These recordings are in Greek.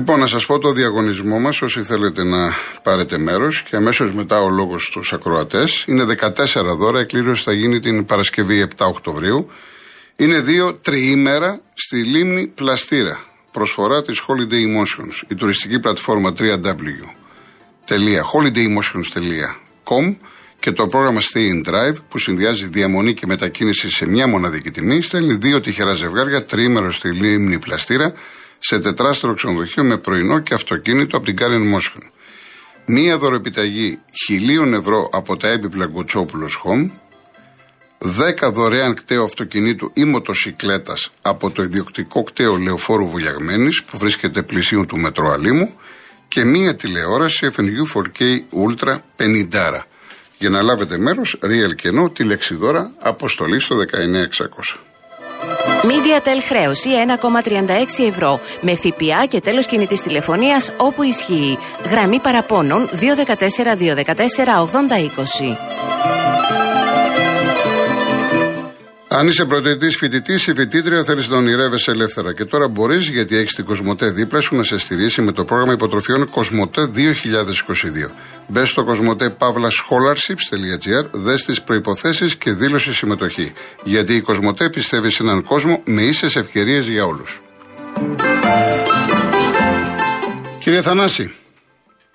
Λοιπόν, να σας πω το διαγωνισμό μας, όσοι θέλετε να πάρετε μέρος και αμέσως μετά ο λόγος στους ακροατές. Είναι 14 δώρα, εκκλήρωση θα γίνει την Παρασκευή 7 Οκτωβρίου. Είναι δύο τριήμερα στη λίμνη Πλαστήρα. Προσφορά της Holiday Emotions, η τουριστική πλατφόρμα www.holidaymotions.com και το πρόγραμμα Stay in Drive που συνδυάζει διαμονή και μετακίνηση σε μια μοναδική τιμή στέλνει δύο τυχερά ζευγάρια τριήμερο στη λίμνη Πλαστήρα σε τετράστερο ξενοδοχείο με πρωινό και αυτοκίνητο από την Κάρεν Μόσχον. Μία δωρεπιταγή χιλίων ευρώ από τα έπιπλα Γκοτσόπουλο Home. 10 δωρεάν κταίο αυτοκινήτου ή μοτοσυκλέτας από το ιδιοκτικό κταίο Λεωφόρου Βουλιαγμένης που βρίσκεται πλησίων του Μετρό Αλήμου και μία τηλεόραση FNU 4K Ultra 50. Για να λάβετε μέρος, real κενό, τη λεξιδόρα, αποστολή στο 19600. MediaTel χρέωση 1,36 ευρώ με ΦΠΑ και τέλος κινητής τηλεφωνίας όπου ισχύει. Γραμμή παραπώνων 214 214 8020. Αν είσαι πρωτοετής φοιτητής ή φοιτήτρια, θέλεις να ονειρεύεσαι ελεύθερα. Και τώρα μπορείς, γιατί έχεις την Κοσμοτέ δίπλα σου, να σε στηρίσει με το πρόγραμμα υποτροφιών Κοσμοτέ 2022. Μπες στο κοσμοτέ scholarships.gr, δες τις προποθέσει και δήλωση συμμετοχή. Γιατί η Κοσμοτέ πιστεύει σε έναν κόσμο με ίσες ευκαιρίες για όλους. Κύριε Θανάση.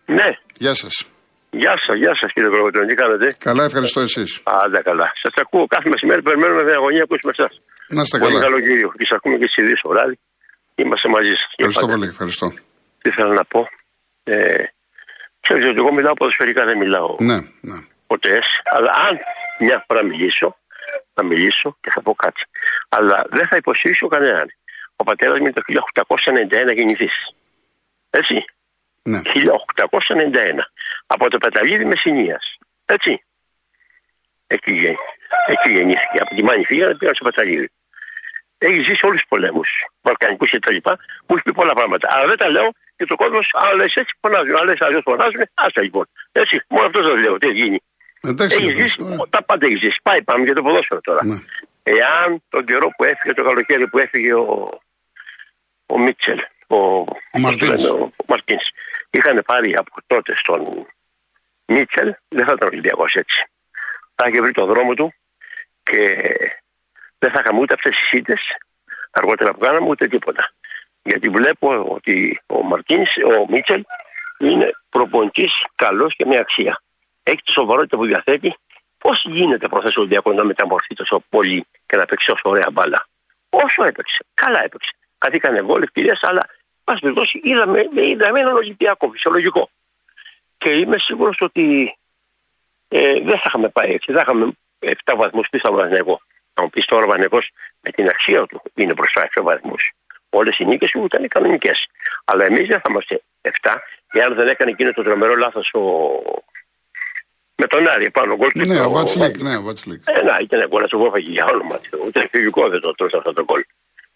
Ναι. Γεια σας. Γεια σας, γεια σας κύριε Κολοκοτρόνη, τι κάνετε; Καλά, ευχαριστώ εσείς. Άντε καλά. Σας ακούω κάθε μεσημέρι, περιμένουμε με αγωνία που ακούσουμε εσάς. Να είστε Πολύ καλά. καλό κύριο. Και σας ακούμε και εσεί δύο το βράδυ. Είμαστε μαζί σας. Ευχαριστώ πολύ, ευχαριστώ. Τι θέλω να πω. Ε, Ξέρετε ότι εγώ μιλάω ποδοσφαιρικά, δεν μιλάω Ναι, ναι. ποτέ. Αλλά αν μια φορά μιλήσω, θα μιλήσω και θα πω κάτι. Αλλά δεν θα υποστηρίξω κανέναν. Ο πατέρας μου είναι το 1891 γεννηθή. Έτσι. Ναι. 1891. Από το Πεταλίδη Μεσσηνίας. Έτσι. Εκεί, γεν- εκεί γεννήθηκε. Από τη Μάνη φύγανε, πήγαν στο Πεταλίδη. Έχει ζήσει όλους τους πολέμους, Βαλκανικούς και τα λοιπά, μου έχει πει πολλά πράγματα. Αλλά δεν τα λέω και το κόσμο, αν λες έτσι φωνάζουν, αν λες αλλιώς φωνάζουν, άστα λοιπόν. Έτσι, μόνο αυτός δεν λέω, τι έχει γίνει. Εντάξει, Έχει λοιπόν, ζήσει, ωραία. τα πάντα έχει ζήσει. Πάει, πάμε για το ποδόσφαιρο τώρα. Ναι. Εάν τον καιρό που έφυγε, το καλοκαίρι που έφυγε ο, ο Μίτσελ, ο, Ο Μαρτίνς. Ο, ο Μαρτίνς, είχαν πάρει από τότε στον Μίτσελ, δεν θα ήταν Ολυμπιακός έτσι. Θα είχε βρει τον δρόμο του και δεν θα είχαμε ούτε αυτές τις ήττε αργότερα που κάναμε ούτε τίποτα. Γιατί βλέπω ότι ο Μαρτίνς, ο Μίτσελ είναι προπονητής καλός και με αξία. Έχει τη σοβαρότητα που διαθέτει. Πώς γίνεται προ Ολυμπιακός να μεταμορφεί τόσο πολύ και να παίξει όσο ωραία μπάλα; Όσο έπαιξε. Καλά έπαιξε. Κάτι έκανε γκολ, ευκαιρίες, αλλά πας περιπτώσει είδαμε, είδαμε έναν Ολυμπιακό φυσιολογικό. Και είμαι σίγουρος ότι ε, δεν θα είχαμε πάει έτσι. Δεν θα είχαμε 7 βαθμούς πίσω από τον Παναγενικό. Να μου πεις τώρα ο Παναγενικός με την αξία του είναι μπροστά 7 βαθμού. Όλες οι νίκες του ήταν κανονικές. Αλλά εμείς δεν θα είμαστε 7, εάν δεν έκανε εκείνο το τρομερό λάθος ο... με τον Άρη πάνω γκολ. Ναι, ο Βατσλίκ, ναι, ο Βατσλίκ. Ε, να, ήταν γκολ, σου έφαγε για όνομα του. Ούτε φυσικό δεν το τρώσε αυτό το γκολ.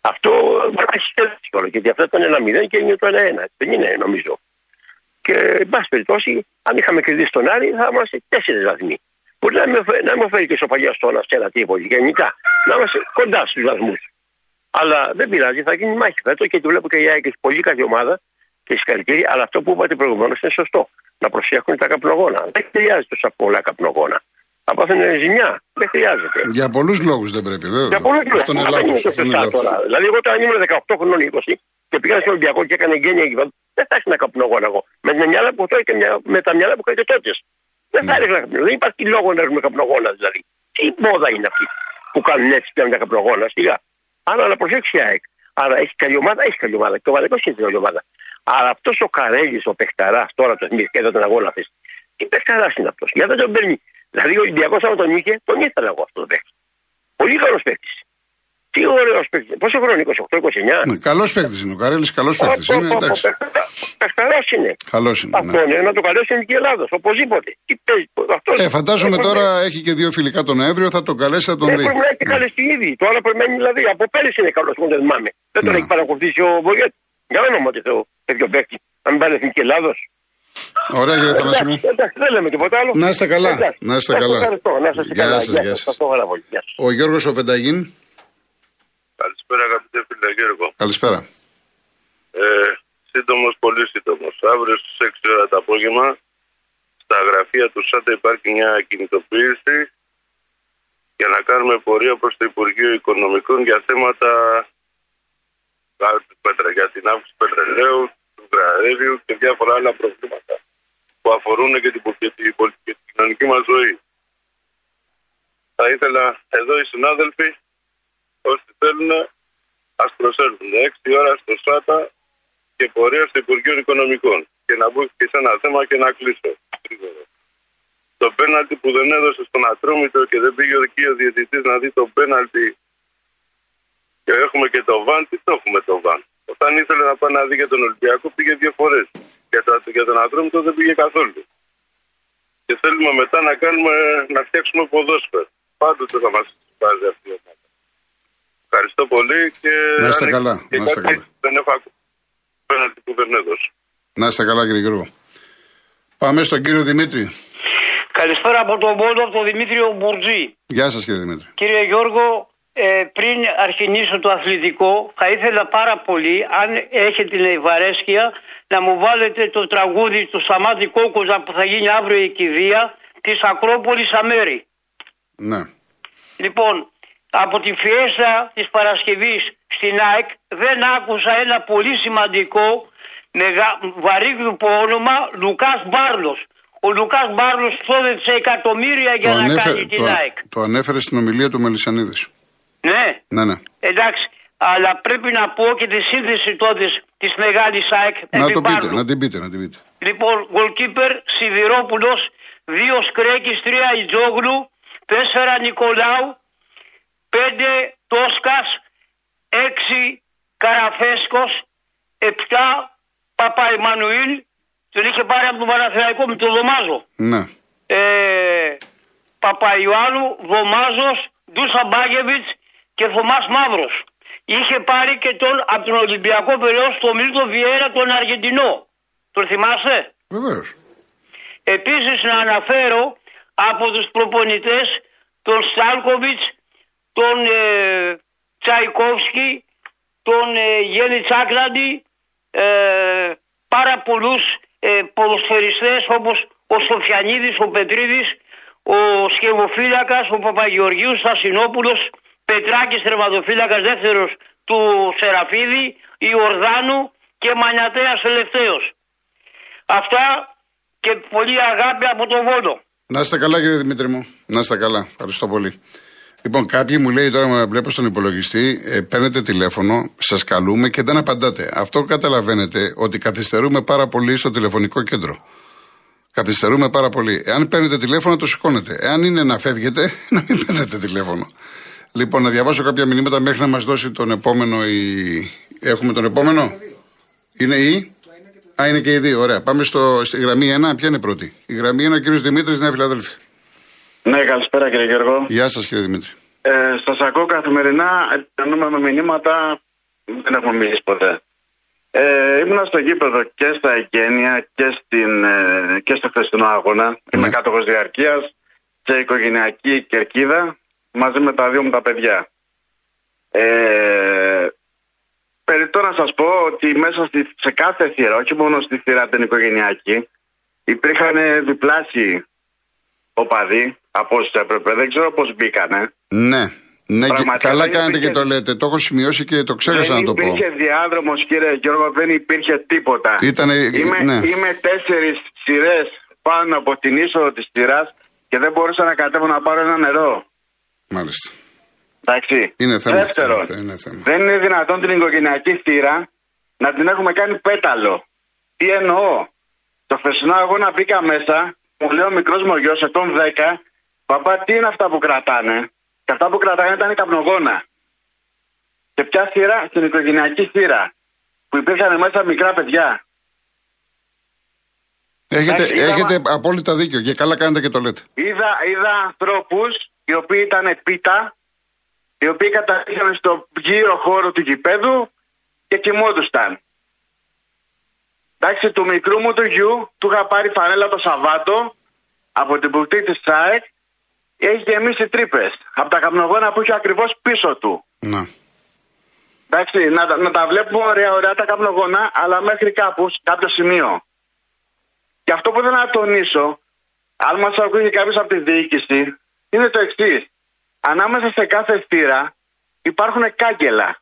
Αυτό έχει τελειώσει κιόλας, γιατί αυτό ήταν ένα 0 και είναι το 1-1. Δεν είναι, νομίζω. Και, εν πάση περιπτώσει, αν είχαμε κερδίσει τον Άρη, θα είμαστε τέσσερις βαθμοί. Μπορεί να με, φε- να με φέρει και στο παλιό στόνα σε ένα τίποτα. Γενικά, να είμαστε κοντά στους βαθμούς. Αλλά δεν πειράζει, θα γίνει μάχη φέτος και τη βλέπω και η ΑΕΚ έχει πολύ καλή ομάδα και συγχαρητήρια. Αλλά αυτό που είπατε προηγουμένως είναι σωστό. Να προσέχουν τα καπνογόνα. Δεν χρειάζεται τόσα πολλά καπνογόνα. Θα πάθουν ζημιά. Δεν χρειάζεται. Για πολλούς λόγους δεν πρέπει, βέβαια. Για πολλούς Αυτό είναι λάθος. Αυτό είναι λάθος. τώρα. Δηλαδή, εγώ όταν ήμουν 18 χρονών 20 και πήγα στο Ολυμπιακό και έκανε γένεια εκεί πάνω, δεν θα άρχισα να καπνογόνα εγώ. Με, τα μυαλά που τώρα και μια- με τα μυαλά που είχα και τότε. Δεν θα έριχνα καπνογόνα. Δεν υπάρχει λόγο να έχουμε καπνογόνας δηλαδή. Τι μόδα είναι αυτή που κάνουν έτσι πια με τα καπνογόνας. Σιγά. Άρα να προσέξει η ΑΕΚ. Άρα έχει καλή ομάδα, έχει καλή ομάδα. Και ο Βαλικός είναι καλή ομάδα. Αλλά αυτός ο Καρέλη, ο παιχταρά, τώρα το θυμίζει και εδώ τον αγώνα αυτή. Τι παιχταρά είναι αυτός; Για δεν τον παίρνει. Δηλαδή ο Ολυμπιακός, άμα τον είχε, τον ήθελα εγώ αυτό το παίχτη. Πολύ καλός παίχτη. Τι ωραίος παίχτη. Πόσο χρόνο, 28-29. Ναι, καλός παίκτης είναι ο Καρέλης, καλός παίκτης είναι. Εντάξει. Παιχταρά είναι. Καλός είναι. Αυτό Ναι. είναι να το καλέσει η Ελλάδος. Οπωσδήποτε. Τι παίζει. αυτός- Ε, φαντάζομαι Ε, τώρα έχει και δύο φιλικά τον Νοέμβριο, θα τον καλέσει, θα τον δεν δει. πρέπει να έχει καλέσει ήδη. Τώρα περιμένει δηλαδή. Από πέρυσι είναι καλός που δεν θυμάμαι. Δεν τον Ναι. έχει παρακολουθήσει ο Βογέτ. Για μένα μου το τέτοιο παίκτη. Αν μην πάρει εθνική Ελλάδος. Ωραία, κύριε Θανασιμού. Εντάξει, εντάξει, δεν λέμε τίποτα άλλο. Να είστε καλά. Εντάξει. Να είστε Σας καλά. Ευχαριστώ. Να είστε Γεια καλά. σας, Γεια γεια σας. σας. Ευχαριστώ πάρα πολύ. Γεια σας. Ο Γιώργος ο Φενταγίν. Καλησπέρα αγαπητέ φίλε Γιώργο. Καλησπέρα. Ε, σύντομος, πολύ σύντομος. Αύριο στις 6 ώρα το απόγευμα στα γραφεία του ΣΑΤΑ υπάρχει μια κινητοποίηση για να κάνουμε πορεία προς το Υπουργείο Οικονομικών για θέματα για την αύξηση του πετρελαίου, του γραέριου και διάφορα άλλα προβλήματα που αφορούν και την, πολιτική και την κοινωνική μας ζωή. Θα ήθελα εδώ οι συνάδελφοι, όσοι θέλουν, ας προσέλθουν 6 ώρα στο ΣΑΤΑ και πορεία στο Υπουργείο Οικονομικών και να μπουν και σε ένα θέμα και να κλείσω. Το πέναλτι που δεν έδωσε στον Ατρόμητο και δεν πήγε ο ο διαιτητής να δει το πέναλτι και έχουμε και το βαν, τι το έχουμε το βαν; Όταν ήθελε να πάει να δει για τον Ολυμπιακό πήγε δύο φορές. Για, το, για τον Ατρόμητο δεν πήγε καθόλου. Και θέλουμε μετά να κάνουμε, να φτιάξουμε ποδόσφαιρο. Πάντοτε θα μας βάζει αυτή η ομάδα. Ευχαριστώ πολύ και. Να είστε καλά. να είστε καλά. Δεν έχω ακούσει πέναλτι που δεν έδωσε. Να είστε καλά, κύριε Γιώργο. Πάμε στον κύριο Δημήτρη. Καλησπέρα από τον Πόντο, από τον Δημήτριο Μπουρτζή. Γεια σας, κύριε Δημήτρη. Κύριε Γιώργο, ε, πριν αρχινήσω το αθλητικό, θα ήθελα πάρα πολύ, αν έχετε την ευαρέσκεια, να μου βάλετε το τραγούδι του Σαμάτη Κόκοζα που θα γίνει αύριο η κηδεία της Ακρόπολης Αμέρη. Ναι. Λοιπόν, από τη φιέστα της Παρασκευής στην ΑΕΚ δεν άκουσα ένα πολύ σημαντικό μεγα, βαρύγδουπο όνομα Λουκάς Μπάρλος. Ο Λουκάς Μπάρλος ξόδεψε εκατομμύρια για να κάνει την το, ΑΕΚ. Το ανέφερε στην ομιλία του Μελισανίδης. Ναι. Ναι, ναι. Εντάξει. Αλλά πρέπει να πω και τη σύνδεση τότε της μεγάλης ΑΕΚ. Να το πείτε, να την πείτε, να την πείτε. Λοιπόν, goalkeeper Σιδηρόπουλος, δύο Σκρέκης, τρία Ιτζόγλου, τέσσερα Νικολάου, πέντε Τόσκας, έξι Καραφέσκος, επτά Παπαϊμανουήλ, τον είχε πάρει από τον Παναθηναϊκό με τον Δωμάζο. Ναι. Ε, Παπαϊωάννου, Δωμάζος, Ντούσα Μπάγεβιτ και Θωμάς Μαύρος. Είχε πάρει και τον από τον Ολυμπιακό περιό στο Μίλτο Βιέρα τον Αργεντινό. Τον θυμάστε; Βεβαίως. Επίσης να αναφέρω από τους προπονητές τον Στάλκοβιτς, τον ε, Τσαϊκόφσκι, τον ε, Γέννη Τσάκλαντι, ε, πάρα πολλούς ε, ποδοσφαιριστές όπως ο Σοφιανίδης, ο Πετρίδης, ο Σχεβοφύλακας, ο Παπαγεωργίου, Στασινόπουλος, Πετράκης τερματοφύλακας δεύτερος του Σεραφίδη, Ιορδάνου και Μανιατέας τελευταίος. Αυτά και πολύ αγάπη από τον Βόλο. Να είστε καλά κύριε Δημήτρη μου. Να είστε καλά. Ευχαριστώ πολύ. Λοιπόν, κάποιοι μου λέει τώρα, με βλέπω στον υπολογιστή, ε, παίρνετε τηλέφωνο, σας καλούμε και δεν απαντάτε. Αυτό καταλαβαίνετε ότι καθυστερούμε πάρα πολύ στο τηλεφωνικό κέντρο. Καθυστερούμε πάρα πολύ. Εάν παίρνετε τηλέφωνο, το σηκώνετε. Εάν είναι να φεύγετε, να μην παίρνετε τηλέφωνο. Λοιπόν, να διαβάσω κάποια μηνύματα μέχρι να μας δώσει τον επόμενο. Η... Έχουμε τον επόμενο; Είναι η. Α, είναι και οι δύο. Ωραία. Πάμε στο, στη γραμμή 1. Ποια είναι η πρώτη; Η γραμμή 1, ο κύριος Δημήτρης, Νέα Φιλαδέλφια. Ναι, καλησπέρα κύριε Γιώργο. Γεια σας κύριε Δημήτρη. Ε, Σας ακούω καθημερινά, επικοινωνούμε με μηνύματα, δεν έχουμε μιλήσει ποτέ. Ε, ήμουνα στο γήπεδο και στα εγγένεια και, στην, ε, και στο χθεσινό αγώνα. Ναι. Είμαι κάτοχος διαρκείας σε οικογενειακή κερκίδα μαζί με τα δύο μου τα παιδιά. Ε, περιττώ να σας πω ότι μέσα στη, σε κάθε θύρα, όχι μόνο στη θύρα την οικογενειακή, υπήρχαν διπλάσιοι οπαδοί από όσους έπρεπε. Δεν ξέρω πώς μπήκανε. Ναι. Ναι, και καλά κάνετε και το λέτε. Το έχω σημειώσει και το ξέχασα να το πω. Δεν υπήρχε διάδρομος, κύριε Γιώργο, δεν υπήρχε τίποτα. Ήτανε, είμαι, ναι. είμαι τέσσερις σειρέ πάνω από την είσοδο της τυρά και δεν μπορούσα να κατέβω να πάρω ένα νερό. Μάλιστα. Εντάξει. Είναι θέμα. Δεύτερον, είναι θέμα. δεν είναι δυνατόν την οικογενειακή θύρα να την έχουμε κάνει πέταλο. Τι εννοώ; Το χθεσινό αγώνα μπήκα μέσα, μου λέει ο μικρός μου γιος, ετών 10, Παπά, τι είναι αυτά που κρατάνε; Και αυτά που κρατάνε ήταν η καπνογόνα. Και ποια θύρα, στην οικογενειακή θύρα. Που υπήρχαν μέσα μικρά παιδιά. Έχετε, Εντάξει, έχετε είδα- απόλυτα δίκιο και καλά κάνετε και το λέτε. Είδα, είδα ανθρώπους οι οποίοι ήταν πίτα, οι οποίοι καταρχήν στο γύρο χώρο του γηπέδου και κοιμόντουσαν. Εντάξει, του μικρού μου του γιου, του είχα πάρει φανέλα το Σαββάτο από την πουρτή της ΣΑΕΚ έχει γεμίσει τρύπες από τα καπνογόνα που είχε ακριβώς πίσω του. Να. Εντάξει, να, τα- να τα βλέπουμε ωραία, ωραία τα καπνογόνα, αλλά μέχρι κάπου, σε κάποιο σημείο. Και αυτό που θέλω να τονίσω, αν μας ακούει κάποιος από τη διοίκηση, είναι το εξής. Ανάμεσα σε κάθε θύρα υπάρχουν κάγκελα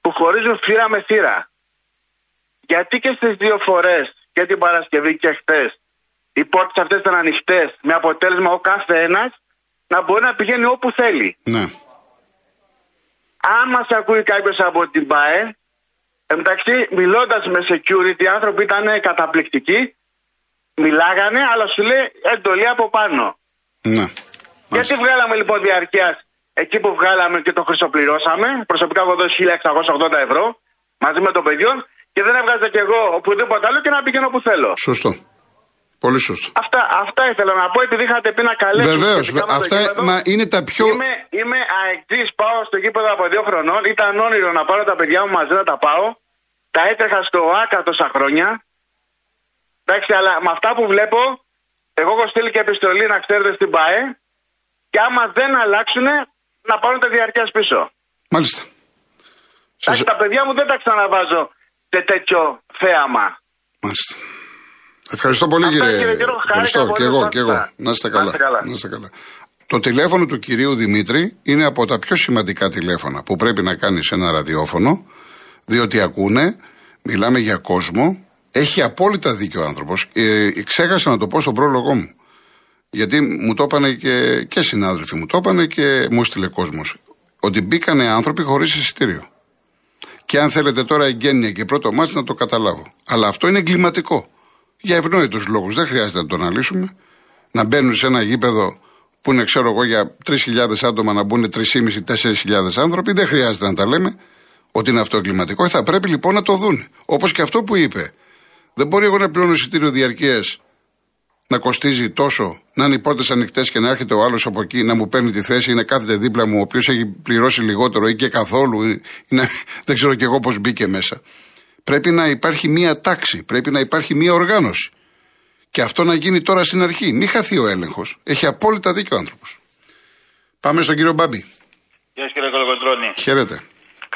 που χωρίζουν θύρα με θύρα. Γιατί και στις δύο φορές, και την Παρασκευή και χθες, οι πόρτες αυτές ήταν ανοιχτές, με αποτέλεσμα ο κάθε ένας να μπορεί να πηγαίνει όπου θέλει. Ναι. Αν μας ακούει κάποιος από την ΠΑΕ, εντάξει, μιλώντας με security, οι άνθρωποι ήταν καταπληκτικοί, μιλάγανε, αλλά σου λέει εντολή από πάνω. Ναι. Γιατί βγάλαμε λοιπόν διαρκείας εκεί που βγάλαμε και το χρυσοπληρώσαμε. Προσωπικά έχω δώσει 1680 ευρώ μαζί με το παιδιό και δεν έβγαζα κι εγώ οπουδήποτε άλλο και να πηγαίνω όπου θέλω. Σωστό. Πολύ σωστό. Αυτά, αυτά ήθελα να πω επειδή είχατε πει να καλέσουμε. Βεβαίως. σχετικά με το Αυτά γήπεδο. μα είναι τα πιο. Είμαι, είμαι αεκτής, πάω στο γήπεδο από δύο χρονών. Ήταν όνειρο να πάρω τα παιδιά μου μαζί να τα πάω. Τα έτρεχα στο ΆΚΑ τόσα χρόνια. Εντάξει, αλλά με αυτά που βλέπω, εγώ έχω στείλει και επιστολή να ξέρετε στην ΠΑΕ. Και άμα δεν αλλάξουν, να πάρουν τα διαρκεία πίσω. Μάλιστα. Σας... Εντάξει, τα παιδιά μου δεν τα ξαναβάζω σε τέτοιο θέαμα. Μάλιστα. Ευχαριστώ πολύ Αυτά, κύριε. κύριε Γιώργο, χάρηκα Ευχαριστώ πολύ και εγώ, που και εγώ. άκουσα. Να είστε Να καλά. είστε καλά. Να είστε καλά. Το τηλέφωνο του κυρίου Δημήτρη είναι από τα πιο σημαντικά τηλέφωνα που πρέπει να κάνεις ένα ραδιόφωνο, διότι ακούνε, μιλάμε για κόσμο. Έχει απόλυτα δίκιο ο άνθρωπος. Ε, ξέχασα να το πω στον πρόλογό μου. Γιατί μου το είπανε και, και συνάδελφοι μου το είπανε και μου έστειλε κόσμος. Ότι μπήκανε άνθρωποι χωρίς εισιτήριο. Και αν θέλετε τώρα εγγένεια και πρώτο μάτι να το καταλάβω. Αλλά αυτό είναι εγκληματικό. Για ευνόητους λόγους. Δεν χρειάζεται να το αναλύσουμε. Να μπαίνουν σε ένα γήπεδο που είναι, ξέρω εγώ, για 3.000 άτομα να μπουν 3.500-4.000 άνθρωποι. Δεν χρειάζεται να τα λέμε ότι είναι αυτό εγκληματικό. Θα πρέπει λοιπόν να το δουν. Όπως και αυτό που είπε. Δεν μπορεί εγώ να πληρώνω εισιτήριο διαρκείας να κοστίζει τόσο, να είναι οι πόρτε ανοιχτές και να έρχεται ο άλλος από εκεί να μου παίρνει τη θέση ή να κάθεται δίπλα μου, ο οποίος έχει πληρώσει λιγότερο ή και καθόλου, ή να, δεν ξέρω κι εγώ πώς μπήκε μέσα. Πρέπει να υπάρχει μία τάξη, πρέπει να υπάρχει μία οργάνωση. Και αυτό να γίνει τώρα στην αρχή. Μην χαθεί ο έλεγχος. Έχει απόλυτα δίκιο ο άνθρωπος. Πάμε στον κύριο Μπάμπη. Γεια σας κύριε Κολοκοντρώνη. Χαίρετε.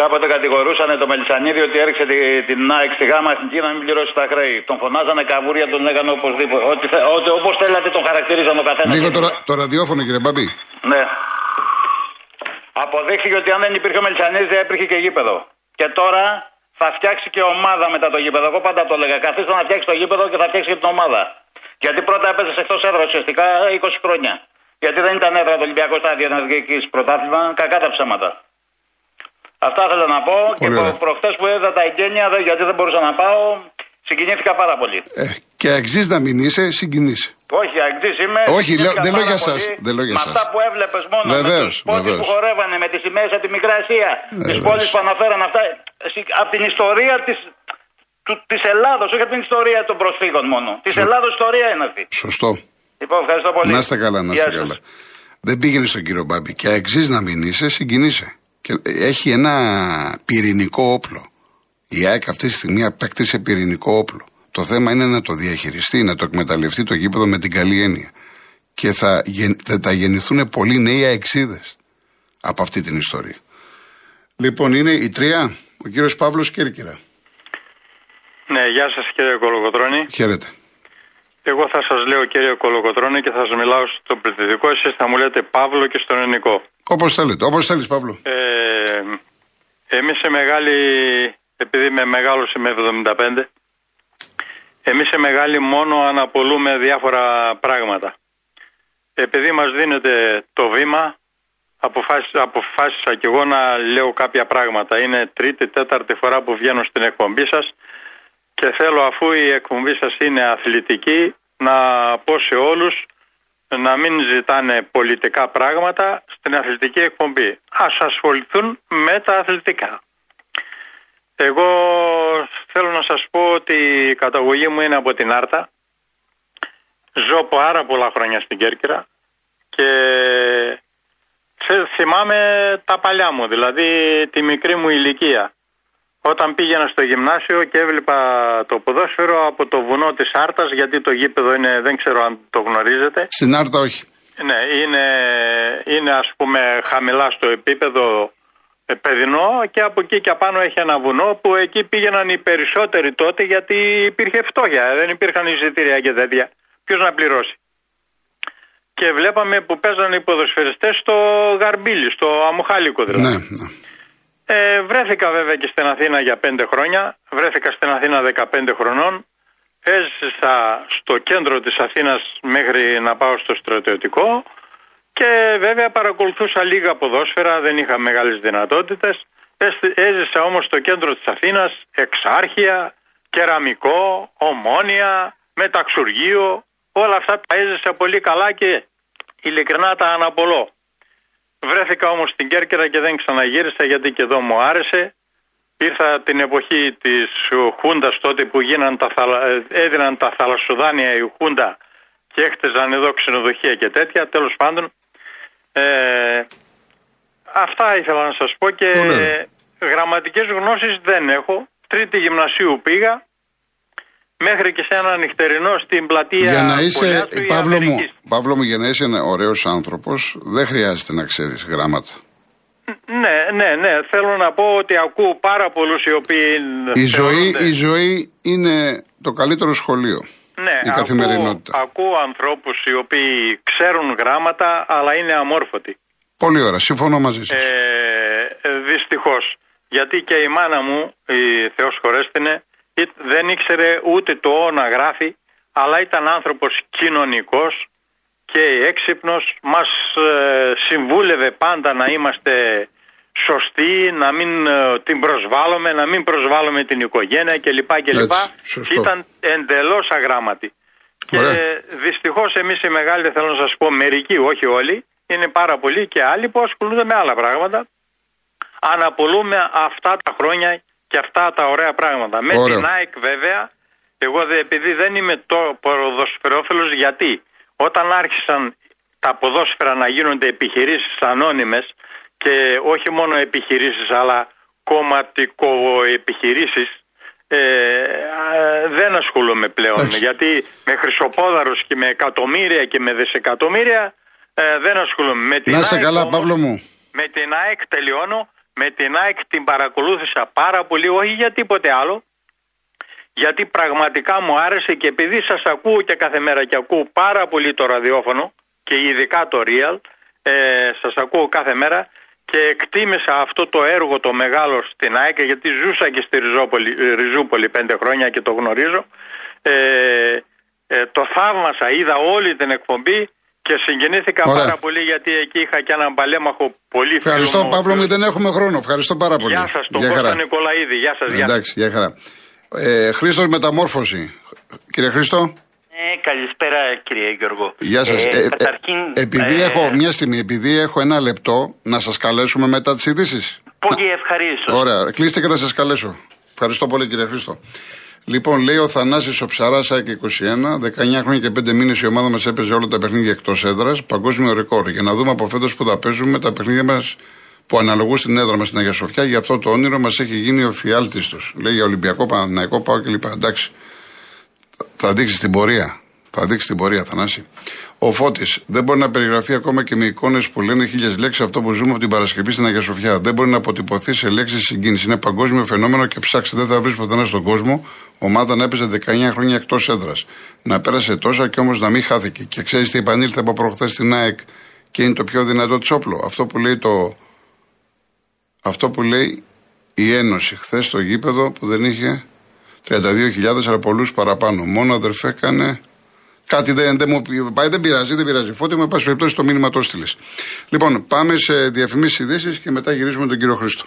Κάποτε κατηγορούσαν το Μελισανίδη ότι έριξε τη- την ΑΕΚ στη γάμα εθνική να μην πληρώσει τα χρέη. Τον φωνάζανε καβούρια, τον λέγανε οπωσδήποτε. Ό,τι, θε- ό,τι, όπως θέλατε τον χαρακτηρίζαν ο καθένας. Λίγο το, ρα- το ραδιόφωνο, κύριε Μπάμπη. Ναι. Αποδείχθηκε ότι αν δεν υπήρχε ο Μελισανίδης δεν υπήρχε και γήπεδο. Και τώρα θα φτιάξει και ομάδα μετά το γήπεδο. Εγώ πάντα το έλεγα. Καθίστε να φτιάξει το γήπεδο και θα φτιάξει και την ομάδα. Γιατί πρώτα έπαιζε εκτός έδρας ουσιαστικά 20 χρόνια. Γιατί δεν ήταν έδρα το Ολυμπιακό Στάδιο να διεκδικήσει πρωτάθλημα, κακά τα ψέματα. Αυτά ήθελα να πω και Πολύ προ, ωραία. προχτέ που είδα τα εγγένεια, δεν- γιατί δεν μπορούσα να πάω, συγκινήθηκα πάρα πολύ. Ε, και αξίζεις να μην είσαι, συγκινήσει. Όχι, αγγλής είμαι. Όχι, λέω- συγκινήθηκα δεν λέω πάρα για πολύ σας, δεν λέω για Με σας. αυτά που έβλεπες μόνο. Βεβαίως, με τους πόντους βεβαίως. που χορεύανε, με τις σημαίες από τη Μικρά Ασία, τις Βεβαίως. πόλεις που αναφέραν αυτά. Από την ιστορία τη της Ελλάδος, όχι από την ιστορία των προσφύγων μόνο. Της Ελλάδος ιστορία είναι αυτή. Σωστό. Λοιπόν, ευχαριστώ πολύ. Να είστε καλά, να Γεια είστε σας. καλά. Δεν πήγαινε στον κύριο Μπάμπη και αξίζεις να μην είσαι, συγκινείσαι. Και έχει ένα πυρηνικό όπλο. Η ΑΕΚ αυτή τη στιγμή απέκτησε πυρηνικό όπλο. Το θέμα είναι να το διαχειριστεί, να το εκμεταλλευτεί το γήπεδο με την καλή έννοια. Και θα, γεν- θα τα γεννηθούν πολλοί νέοι αεξίδες από αυτή την ιστορία. Λοιπόν, είναι η τρία, ο κύριος Παύλος Κέρκυρα. Ναι, γεια σας κύριε Κολοκοτρώνη. Χαίρετε. Εγώ θα σας λέω κύριε Κολοκοτρώνη και θα σας μιλάω στο πληθυντικό. Εσείς θα μου λέτε Παύλο και στον ελληνικό. Όπως θέλετε, όπως θέλεις, Παύλο. Ε, εμείς σε μεγάλη, επειδή με μεγάλωσε με 75, εμείς σε μεγάλη μόνο αναπολούμε διάφορα πράγματα. Επειδή μας δίνεται το βήμα, αποφάσισα, αποφάσισα και εγώ να λέω κάποια πράγματα. Είναι τρίτη, τέταρτη φορά που βγαίνω στην εκπομπή σας και θέλω αφού η εκπομπή σας είναι αθλητική να πω σε όλους να μην ζητάνε πολιτικά πράγματα στην αθλητική εκπομπή. Ας ασχοληθούν με τα αθλητικά. Εγώ θέλω να σας πω ότι η καταγωγή μου είναι από την Άρτα. Ζω πάρα πολλά χρόνια στην Κέρκυρα και θε- θυμάμαι τα παλιά μου, δηλαδή τη μικρή μου ηλικία. Όταν πήγαινα στο γυμνάσιο και έβλεπα το ποδόσφαιρο από το βουνό της Άρτας, γιατί το γήπεδο είναι, δεν ξέρω αν το γνωρίζετε, Στην Άρτα, όχι. ναι, είναι, είναι ας πούμε χαμηλά στο επίπεδο ε, παιδινό και από εκεί και απάνω έχει ένα βουνό που εκεί πήγαιναν οι περισσότεροι τότε γιατί υπήρχε φτώχεια, δεν υπήρχαν εισιτήρια και τέτοια. Ποιος να πληρώσει; Και βλέπαμε που παίζανε οι ποδοσφαιριστές στο Γαρμπίλι, στο Αμοχάλικο δηλαδή. Ναι, ναι. Ε, βρέθηκα βέβαια και στην Αθήνα για πέντε χρόνια. Βρέθηκα στην Αθήνα 15 χρονών. Έζησα στο κέντρο της Αθήνας μέχρι να πάω στο στρατιωτικό. Και βέβαια παρακολουθούσα λίγα ποδόσφαιρα, δεν είχα μεγάλες δυνατότητες. Έζησα όμως στο κέντρο της Αθήνας, εξάρχεια, κεραμικό, ομόνια, μεταξουργείο, όλα αυτά τα έζησα πολύ καλά και ειλικρινά τα αναπολώ. Βρέθηκα όμως στην Κέρκυρα και δεν ξαναγύρισα γιατί και εδώ μου άρεσε. Ήρθα την εποχή της Χούντας τότε που γίναν τα, έδιναν τα θαλασσοδάνεια η Χούντα και έχτιζαν εδώ ξενοδοχεία και τέτοια. Τέλος πάντων ε, αυτά ήθελα να σας πω και γραμματικές γνώσεις δεν έχω. Τρίτη γυμνασίου πήγα μέχρι και σε ένα νυχτερινό στην πλατεία για να είσαι, Παύλο μου, Παύλο μου, για να είσαι ένα ωραίος άνθρωπος δεν χρειάζεται να ξέρεις γράμματα. Ναι, ναι, ναι. Θέλω να πω ότι ακούω πάρα πολλούς οι οποίοι... Η ζωή, η ζωή είναι το καλύτερο σχολείο. Ναι, η καθημερινότητα. Ακούω, ακούω ανθρώπους οι οποίοι ξέρουν γράμματα, αλλά είναι αμόρφωτοι. Πολύ ωραία, συμφωνώ μαζί σας. Ε, Δυστυχώς. Γιατί και η μάνα μου, η Θεός χωρέστηνε, δεν ήξερε ούτε το «ο» να γράφει, αλλά ήταν άνθρωπος κοινωνικός και έξυπνος. Μας ε, συμβούλευε πάντα να είμαστε σωστή, να μην ε, την προσβάλλουμε, να μην προσβάλλουμε την οικογένεια κλπ. κλπ. Ήταν εντελώς αγράμματη. Και δυστυχώς εμείς οι μεγάλοι, θέλω να σας πω, μερικοί, όχι όλοι, είναι πάρα πολλοί και άλλοι που ασχολούνται με άλλα πράγματα. Αναπολούμε αυτά τα χρόνια και αυτά τα ωραία πράγματα. Με την ΑΕΚ βέβαια, εγώ επειδή δεν είμαι το ποδοσφαιρόφιλος, γιατί όταν άρχισαν τα ποδόσφαιρα να γίνονται επιχειρήσεις ανώνυμες, και όχι μόνο επιχειρήσεις αλλά κομματικό επιχειρήσεις ε, δεν ασχολούμαι πλέον γιατί με χρυσοπόδαρους και με εκατομμύρια και με δισεκατομμύρια ε, δεν ασχολούμαι. Με την Να σε καλά Παύλο μου. Με την ΑΕΚ τελειώνω, με την ΑΕΚ την παρακολούθησα πάρα πολύ, όχι για τίποτε άλλο, γιατί πραγματικά μου άρεσε και επειδή σας ακούω και κάθε μέρα και ακούω πάρα πολύ το ραδιόφωνο και ειδικά το Real, ε, σας ακούω κάθε μέρα, και εκτίμησα αυτό το έργο το μεγάλο στην ΑΕΚ γιατί ζούσα και στη Ριζούπολη, Ριζούπολη πέντε χρόνια και το γνωρίζω. Ε, ε, το θαύμασα, είδα όλη την εκπομπή και συγκινήθηκα πάρα πολύ γιατί εκεί είχα και έναν παλέμαχο πολύ φίλο. Ευχαριστώ Παύλο μου, δεν έχουμε χρόνο. Ευχαριστώ πάρα πολύ. Γεια σας, τον Κώστα Νικολαίδη. Γεια σας, γεια. Εντάξει, γεια χαρά. Ε, Χρήστος Μεταμόρφωση. Κύριε Χρήστο. Ε, καλησπέρα κύριε Γιώργο. Γεια σας. Ε, ε, ε επειδή έχω, μια στιγμή, επειδή έχω ένα λεπτό, να σας καλέσουμε μετά τις ειδήσεις. Πολύ ευχαρίστως. Ωραία, κλείστε και θα σας καλέσω. Ευχαριστώ πολύ κύριε Χρήστο. Λοιπόν, λέει ο Θανάσης ο Ψαράς και 21, 19 χρόνια και 5 μήνες η ομάδα μας έπαιζε όλα τα παιχνίδια εκτός έδρας, παγκόσμιο ρεκόρ. Για να δούμε από φέτος που τα παίζουμε τα παιχνίδια μας που αναλογούν στην έδρα μας στην Αγία Σοφιά, για αυτό το όνειρο μας έχει γίνει ο φιάλτη του. Λέει για Ολυμπιακό, Παναθηναϊκό, πάω κλπ. Εντάξει. Θα δείξεις την πορεία. Θα δείξεις την πορεία, Θανάση. Ο Φώτης δεν μπορεί να περιγραφεί ακόμα και με εικόνες που λένε χίλιες λέξεις αυτό που ζούμε από την Παρασκευή στην Αγία Σοφιά. Δεν μπορεί να αποτυπωθεί σε λέξεις συγκίνησης. Είναι παγκόσμιο φαινόμενο και ψάξει δεν θα βρεις πουθενά στον κόσμο. Ομάδα να έπαιζε 19 χρόνια εκτός έδρας. Να πέρασε τόσα και όμως να μην χάθηκε. Και ξέρεις τι επανήλθε από προχθές στην ΑΕΚ και είναι το πιο δυνατό της όπλο. Αυτό που λέει το. Αυτό που λέει η Ένωση χθες στο γήπεδο που δεν είχε 32.000 αλλά πολλούς παραπάνω. Μόνο αδερφέ έκανε. Κάτι δεν, δεν μου πάει, δεν πειράζει, δεν πειράζει. Φώτη μου, πάση περιπτώσει, το μήνυμα το έστειλες. Λοιπόν, πάμε σε διαφημίσεις ειδήσεις και μετά γυρίζουμε τον κύριο Χρήστο.